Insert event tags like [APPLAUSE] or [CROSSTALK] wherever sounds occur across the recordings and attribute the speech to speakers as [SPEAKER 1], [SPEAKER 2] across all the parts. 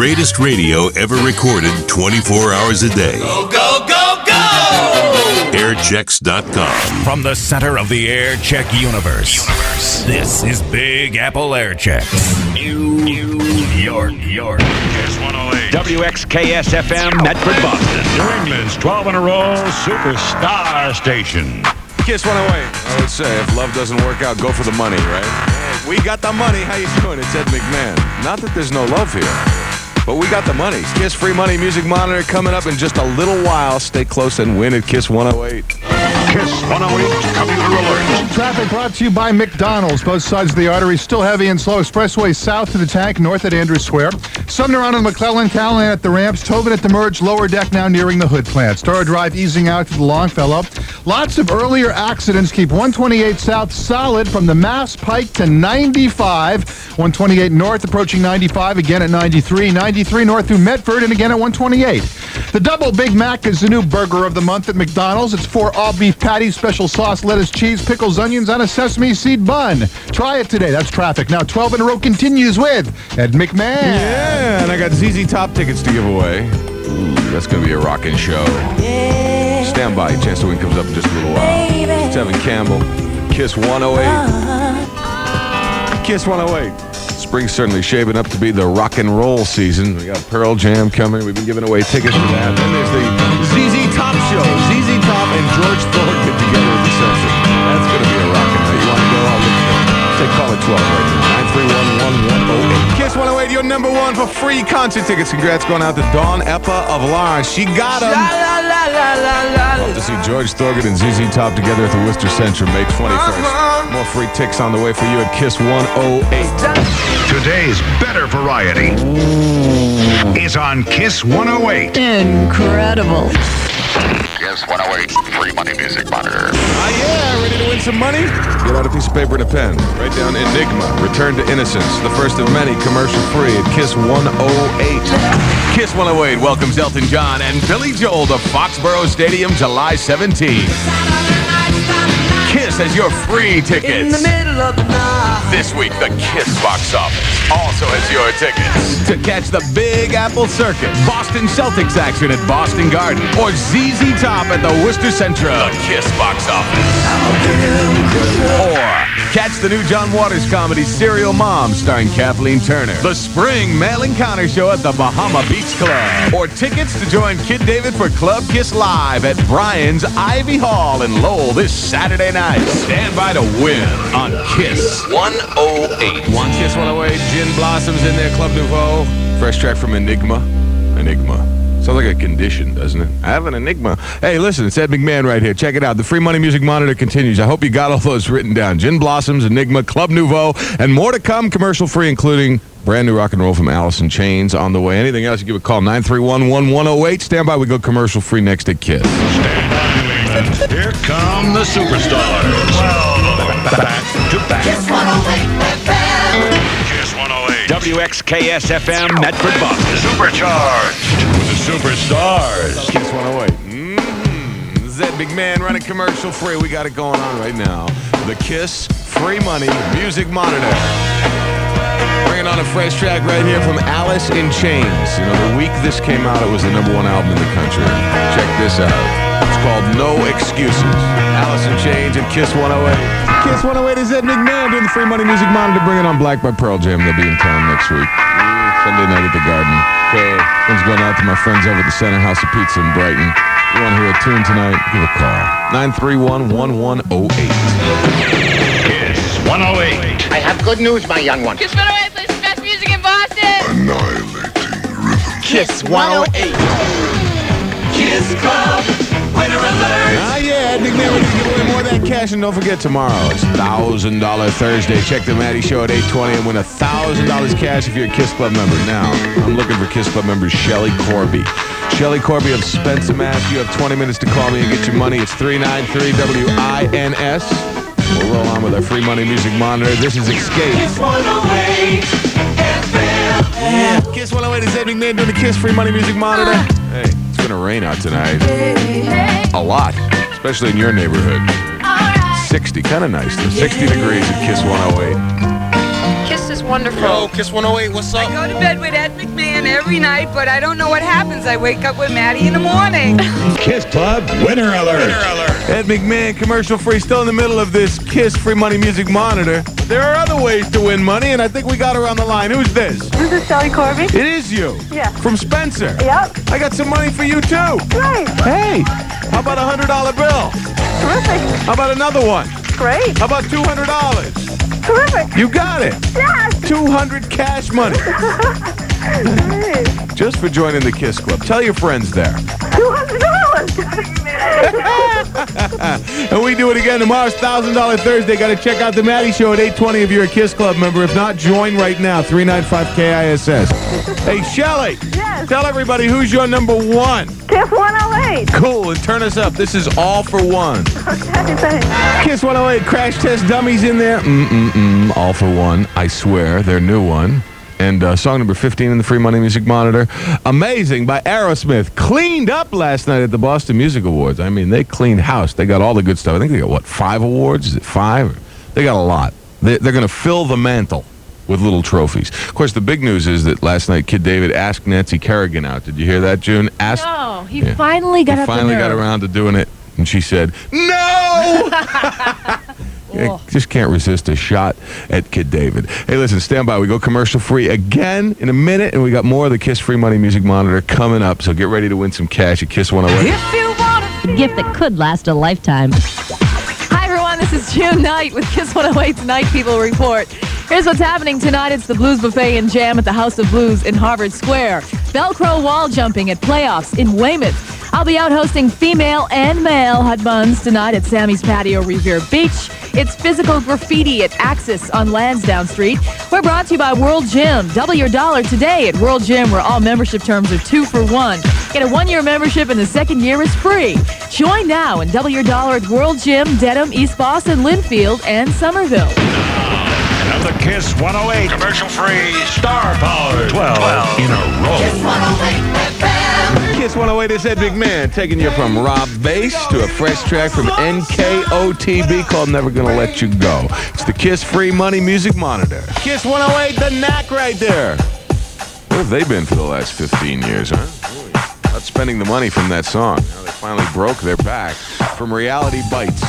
[SPEAKER 1] greatest radio ever recorded 24 hours a day.
[SPEAKER 2] Go, go, go, go!
[SPEAKER 1] Airchecks.com.
[SPEAKER 3] From the center of the air check universe. This is Big Apple Air Checks. New, New York, York. Kiss 108. WXKS FM, Medford, Boston. New England's 12 in a row superstar station.
[SPEAKER 4] Kiss 108. I would say if love doesn't work out, go for the money, right? We got the money. How you doing? It's Ed McMahon. Not that there's no love here, but we got the money. Kiss Free Money Music Monitor coming up in just a little while. Stay close and win at Kiss 108.
[SPEAKER 3] Kiss 108 commuter alert.
[SPEAKER 5] Traffic brought to you by McDonald's. Both sides of the artery still heavy and slow. Expressway south to the tank, north at Andrews Square. Sumner on the McClellan, Callahan at the ramps. Tobin at the merge, lower deck now nearing the Hood plant. Storrow Drive easing out to the Longfellow. Lots of earlier accidents keep 128 south solid from the Mass Pike to 95. 128 north approaching 95, again at 93. 93 north through Medford, and again at 128. The Double Big Mac is the new burger of the month at McDonald's. It's four all beef patties, special sauce, lettuce, cheese, pickles, onions on a sesame seed bun. Try it today. That's traffic. Now 12 in a row continues with Ed McMahon.
[SPEAKER 4] Yeah, and I got ZZ Top tickets to give away. Ooh, that's going to be a rocking show. Stand by. Chance to win comes up in just a little while. It's Evan Campbell. Kiss 108. Kiss 108. Spring's certainly shaping up to be the rock and roll season. We got Pearl Jam coming. We've been giving away tickets for that. Then there's the ZZ Top show. ZZ Top and George Thorogood together at the Centrum. That's going to be a rocking night. You want to go? I'll let you. Say call at 12 right now. 9311108. Kiss 108, your number one for free concert tickets. Congrats going out to Dawn Eppa of Lawrence. She got them. Love to see George Thorogood and ZZ Top together at the Worcester Centrum May 21st. More free ticks on the way for you at Kiss 108.
[SPEAKER 3] Today's better variety is on Kiss 108.
[SPEAKER 6] Incredible.
[SPEAKER 3] Kiss 108 free money music monitor.
[SPEAKER 4] Ah, yeah, ready to win some money? Get out a piece of paper and a pen. Write down Enigma, Return to Innocence, the first of many commercial free at Kiss 108. Kiss 108 welcomes Elton John and Billy Joel to Foxborough Stadium July 17. Kiss has your free tickets. This week, the Kiss box office also has your tickets to catch the Big Apple Circus, Boston Celtics action at Boston Garden, or ZZ Top at the Worcester Centrum. The Kiss box office. Catch the new John Waters comedy Serial Mom starring Kathleen Turner. The Spring Male Encounter Show at the Bahama Beach Club. Or tickets to join Kid David for Club Kiss Live at Brian's Ivy Hall in Lowell this Saturday night. Stand by to win on Kiss 108. One Kiss 108, Gin Blossoms in there, Club Nouveau. Fresh track from Enigma. Enigma. Sounds like a condition, doesn't it? I have an enigma. Hey, listen, it's Ed McMahon right here. Check it out. The Free Money Music Monitor continues. I hope you got all those written down. Gin Blossoms, Enigma, Club Nouveau, and more to come commercial free, including brand new rock and roll from Alice in Chains on the way. Anything else, you give a call 931 1108. Stand by. We go commercial free next to Kiss.
[SPEAKER 3] Stand by, Here come the superstars. Back to back. Kiss 108. WXKS FM, Medford, Boston. Supercharged with the superstars.
[SPEAKER 4] Kiss 108. Mm-hmm. Zed McMahon running commercial free. We got it going on right now. The Kiss Free Money Music Monitor. Bringing on a fresh track right here from Alice in Chains. You know, the week this came out, it was the number one album in the country. Check this out. It's called No Excuses. Alice in Chains and Kiss 108. Kiss 108 is Ed McMahon doing the Free Money Music Monitor. Bringing on Black by Pearl Jam. They'll be in town next week. Sunday night at the Garden. Okay. One's going out to my friends over at the Center House of Pizza in Brighton. You want to hear a tune tonight? Give a call. 931 1108.
[SPEAKER 3] Kiss 108.
[SPEAKER 7] I have good news, my young one.
[SPEAKER 8] Kiss 108 plays the best music in Boston. Annihilating rhythm.
[SPEAKER 7] Kiss 108.
[SPEAKER 2] Kiss Club, winner alert!
[SPEAKER 4] Ah, yeah, we're going to give away more of that cash. And don't forget, tomorrow it's $1,000 Thursday. Check the Maddie Show at 820 and win $1,000 cash if you're a Kiss Club member. Now, I'm looking for Kiss Club member Shelly Corby. Shelly Corby of Spencer, Mass. You have 20 minutes to call me and get your money. It's 393-WINS. We'll roll on with our free money music monitor. This is Escape.
[SPEAKER 2] Kiss 108 FM.
[SPEAKER 4] Kiss 108 is Ed McMahon doing the Kiss Free Money Music Monitor. Hey, it's going to rain out tonight. A lot, especially in your neighborhood. 60, kind of nice. though. 60 degrees at Kiss 108.
[SPEAKER 6] Kiss is
[SPEAKER 8] wonderful.
[SPEAKER 6] Yo, Kiss 108, what's up?
[SPEAKER 9] I go to bed with Ed McMahon every night, but I don't know what happens. I wake up with Maddie in the morning. [LAUGHS]
[SPEAKER 3] Kiss Club Winner Alert.
[SPEAKER 6] Winner alert.
[SPEAKER 4] Ed McMahon, commercial free, still in the middle of this Kiss Free Money Music Monitor. There are other ways to win money, and I think we got her on the line. Who's this?
[SPEAKER 10] This is Shelly Corby.
[SPEAKER 4] It is you.
[SPEAKER 10] Yeah.
[SPEAKER 4] From Spencer.
[SPEAKER 10] Yep.
[SPEAKER 4] I got some money for you, too.
[SPEAKER 10] Great.
[SPEAKER 4] Hey, how about a $100 bill?
[SPEAKER 10] Terrific.
[SPEAKER 4] How about another one?
[SPEAKER 10] Great.
[SPEAKER 4] How about $200?
[SPEAKER 10] Terrific.
[SPEAKER 4] You got it.
[SPEAKER 10] Yes.
[SPEAKER 4] 200 cash money. [LAUGHS] Just for joining the Kiss Club. Tell your friends there.
[SPEAKER 10] $200.
[SPEAKER 4] And we do it again tomorrow's $1,000 Thursday. Got to check out the Maddie Show at 820 if you're a Kiss Club member. If not, join right now, 395-KISS. Hey, Shelly.
[SPEAKER 10] Yes.
[SPEAKER 4] Tell everybody who's your number one.
[SPEAKER 10] Kiss 108.
[SPEAKER 4] Cool, and turn us up. This is all for one.
[SPEAKER 10] Okay, thanks.
[SPEAKER 4] Kiss 108, Crash Test Dummies in there. Mm-mm-mm, all for one. I swear, their new one. And uh, song number 15 in the Free Money Music Monitor. Amazing by Aerosmith. Cleaned up last night at the Boston Music Awards. I mean, they cleaned house. They got all the good stuff. I think they got, what, five awards? Is it five? They got a lot. They, they're going to fill the mantle with little trophies. Of course, the big news is that last night Kid David asked Nancy Kerrigan out. Did you hear that, June? Asked,
[SPEAKER 8] No, he
[SPEAKER 4] Yeah.
[SPEAKER 8] finally got
[SPEAKER 4] he finally got around to doing it, and she said, "No." [LAUGHS] [LAUGHS] I oh. just can't resist a shot at Kid David. Hey, listen, stand by. We go commercial free again in a minute, and we got more of the Kiss Free Money Music Monitor coming up. So get ready to win some cash at Kiss 108.
[SPEAKER 9] if you want
[SPEAKER 11] A gift that could last a lifetime. Hi, everyone. This is June Knight with Kiss 108's Night People Report. Here's what's happening tonight. It's the Blues Buffet and Jam at the House of Blues in Harvard Square. Velcro wall jumping at playoffs in Weymouth. I'll be out hosting female and male hot buns tonight at Sammy's Patio Revere Beach. It's physical graffiti at Axis on Lansdowne Street. We're brought to you by World Gym. Double your dollar today at World Gym, where all membership terms are two for one. Get a one-year membership and the second year is free. Join now and double your dollar at World Gym, Dedham, East Boston, Lynnfield, and Somerville.
[SPEAKER 3] Another Kiss 108. Commercial free. Star Power. 12, in a row.
[SPEAKER 4] Kiss 108 is Ed McMahon taking you from Rob Base to a fresh track from NKOTB called Never Gonna Let You Go. It's the Kiss Free Money Music Monitor. Kiss 108, the knack right there. Where have they been for the last 15 years, huh? Not spending the money from that song. Now they finally broke their back from Reality Bites.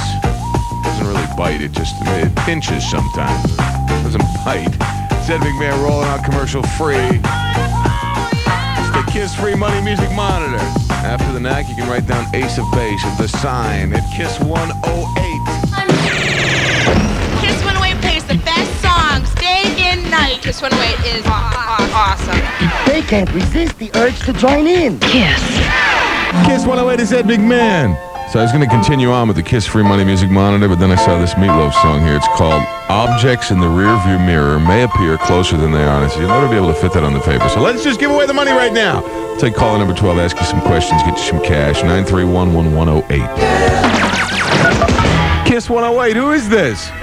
[SPEAKER 4] doesn't really bite, it just it pinches sometimes. It doesn't bite. It's Ed McMahon rolling out commercial free. It's the Kiss Free Money Music Monitor. After the knack, you can write down Ace of Base at the sign at Kiss 108.
[SPEAKER 8] Kiss 108 plays the best songs day and night. Kiss 108 is aw- aw- awesome.
[SPEAKER 7] They can't resist the urge to join in.
[SPEAKER 4] Kiss. Kiss 108 is Ed McMahon. So I was going to continue on with the Kiss Free Money Music Monitor, but then I saw this Meatloaf song here. It's called Objects in the Rearview Mirror May Appear Closer Than They Are. You'll never be able to fit that on the paper. So let's just give away the money right now. Take caller number 12, ask you some questions, get you some cash. 931 1108. Kiss 108, who is this? [LAUGHS]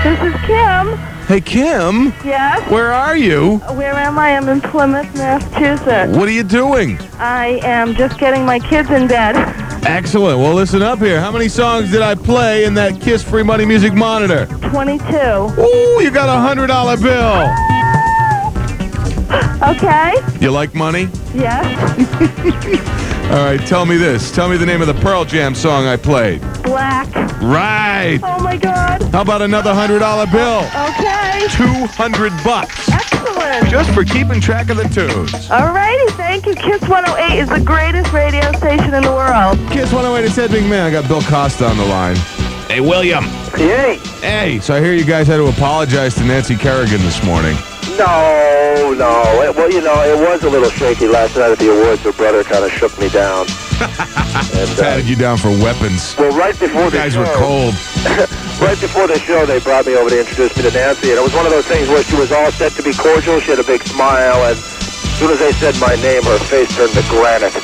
[SPEAKER 10] This is Kim.
[SPEAKER 4] Hey, Kim,
[SPEAKER 10] Yes.
[SPEAKER 4] where are you?
[SPEAKER 10] Where am I? I'm in Plymouth, Massachusetts.
[SPEAKER 4] What are you doing?
[SPEAKER 10] I am just getting my kids in bed. [LAUGHS]
[SPEAKER 4] Excellent. Well, listen up here. How many songs did I play in that Kiss Free Money Music Monitor?
[SPEAKER 10] 22.
[SPEAKER 4] Ooh, you got a hundred dollar bill.
[SPEAKER 10] Okay.
[SPEAKER 4] You like money?
[SPEAKER 10] Yes. [LAUGHS]
[SPEAKER 4] All right, tell me this. Tell me the name of the Pearl Jam song I played.
[SPEAKER 10] Black.
[SPEAKER 4] Right.
[SPEAKER 10] Oh my God.
[SPEAKER 4] How about another hundred dollar bill?
[SPEAKER 10] Okay.
[SPEAKER 4] Two hundred bucks.
[SPEAKER 10] Excellent.
[SPEAKER 4] Just for keeping track of the tunes.
[SPEAKER 10] Alrighty, thank you. Kiss 108 is the greatest radio station in the world.
[SPEAKER 4] Kiss 108 it's Ed McMahon. I got Bill Costa on the line. Hey, William.
[SPEAKER 7] Hey.
[SPEAKER 4] Hey, so I hear you guys had to apologize to Nancy Kerrigan this morning.
[SPEAKER 7] No, no. It, well, you know, it was a little shaky last night at the awards. Her brother kind of shook me down. [LAUGHS] and uh,
[SPEAKER 4] Patted you down for weapons.
[SPEAKER 7] well, right before
[SPEAKER 4] You
[SPEAKER 7] the
[SPEAKER 4] guys
[SPEAKER 7] show,
[SPEAKER 4] were cold. [LAUGHS]
[SPEAKER 7] right before the show, they brought me over to introduce me to Nancy, and it was one of those things where she was all set to be cordial. She had a big smile, and as soon as they said my name, her face turned to granite. [LAUGHS]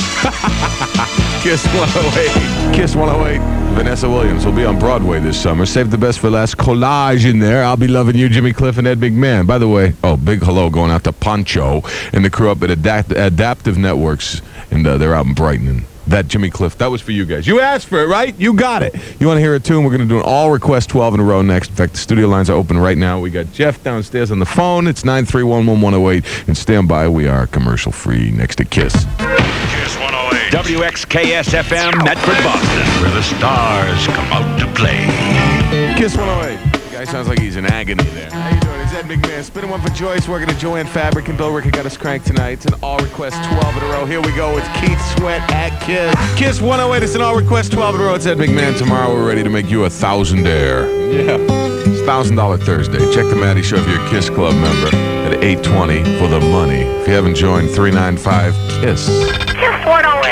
[SPEAKER 4] Kiss 108. Kiss 108. Vanessa Williams will be on Broadway this summer. Save the best for last. Collage in there. I'll be loving you, Jimmy Cliff and Ed McMahon. By the way, oh, big hello going out to Poncho and the crew up at Adapt- Adaptive Networks. And uh, they're out in Brighton. That Jimmy Cliff. That was for you guys. You asked for it, right? You got it. You want to hear a tune? We're going to do an all request 12 in a row next. In fact, the studio lines are open right now. We got Jeff downstairs on the phone. It's 9311108. And stand by. We are commercial free next to Kiss.
[SPEAKER 3] Kiss 108. WXKS FM, Medford, Boston, where the stars come out to play.
[SPEAKER 4] Kiss 108. The guy sounds like he's in agony there. How you doing? It's Ed McMahon. Spinning one for Joyce, working at Jo-Ann Fabric and Bill Ricker got us cranked tonight. It's an all request 12 in a row. Here we go with Keith Sweat at Kiss. Kiss 108. It's an all request 12 in a row. It's Ed McMahon. Tomorrow we're ready to make you a thousandaire. Yeah. It's thousand dollar Thursday. Check the Maddie Show if you're a Kiss Club member at 820 for the money. If you haven't joined, 395 Kiss.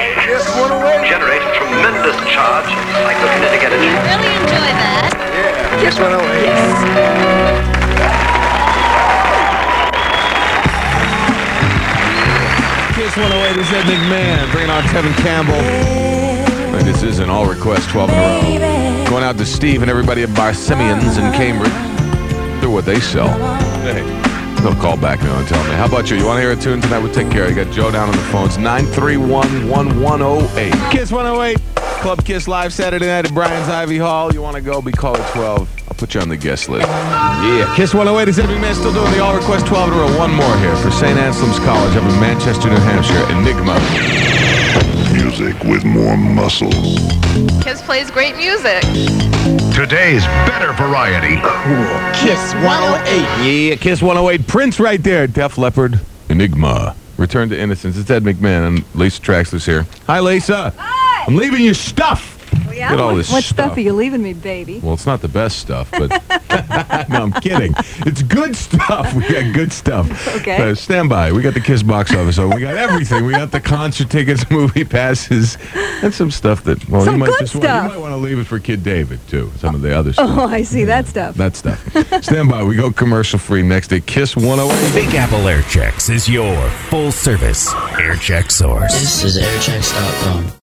[SPEAKER 10] Kiss 108.
[SPEAKER 7] Kiss 108.
[SPEAKER 6] Generates tremendous charge, of psychokinetic energy.
[SPEAKER 8] Really enjoy that. Yeah.
[SPEAKER 7] Kiss 108.
[SPEAKER 4] Kiss 108 is Ed McMahon. Bringing on Kevin Campbell. And this is an all request 12 in a row. Going out to Steve and everybody at Bar Simeon's in Cambridge. They're what they sell. Hey. They'll call back now and tell me. How about you? You want to hear a tune tonight? We'll take care. You got Joe down on the phones. 931 1108. Kiss 108. Club Kiss Live Saturday night at Brian's Ivy Hall. You want to go? Be caller 12. I'll put you on the guest list. Yeah. Kiss 108 is every man still doing the all request 12 in a row. One more here for St. Anselm's College up in Manchester, New Hampshire. Enigma.
[SPEAKER 1] Music with more muscle.
[SPEAKER 8] Kiss plays great music.
[SPEAKER 1] Today's better variety. Cool.
[SPEAKER 7] Kiss 108.
[SPEAKER 4] Yeah, Kiss 108. Prince right there. Def Leppard. Enigma. Return to Innocence. It's Ed McMahon and Lisa Trexler's here. Hi, Lisa. Hi. I'm leaving you stuff.
[SPEAKER 9] Yeah,
[SPEAKER 4] Get all
[SPEAKER 9] what,
[SPEAKER 4] this
[SPEAKER 9] what
[SPEAKER 4] stuff.
[SPEAKER 9] stuff are you leaving me, baby?
[SPEAKER 4] Well, it's not the best stuff, but [LAUGHS] no, I'm kidding. It's good stuff. We got good stuff.
[SPEAKER 9] Okay.
[SPEAKER 4] Uh, stand by. We got the Kiss box office. So we got everything. We got the concert tickets, [LAUGHS] movie passes, and some stuff that well,
[SPEAKER 9] Some
[SPEAKER 4] you might
[SPEAKER 9] good
[SPEAKER 4] just Want, you might want to leave it for Kid David too. Some of the other stuff.
[SPEAKER 9] Oh, I see that stuff.
[SPEAKER 4] That stuff. stand by. We go commercial free next to Kiss 108.
[SPEAKER 3] Big Apple Air Checks is your full service air check source.
[SPEAKER 12] This is airchecks.com.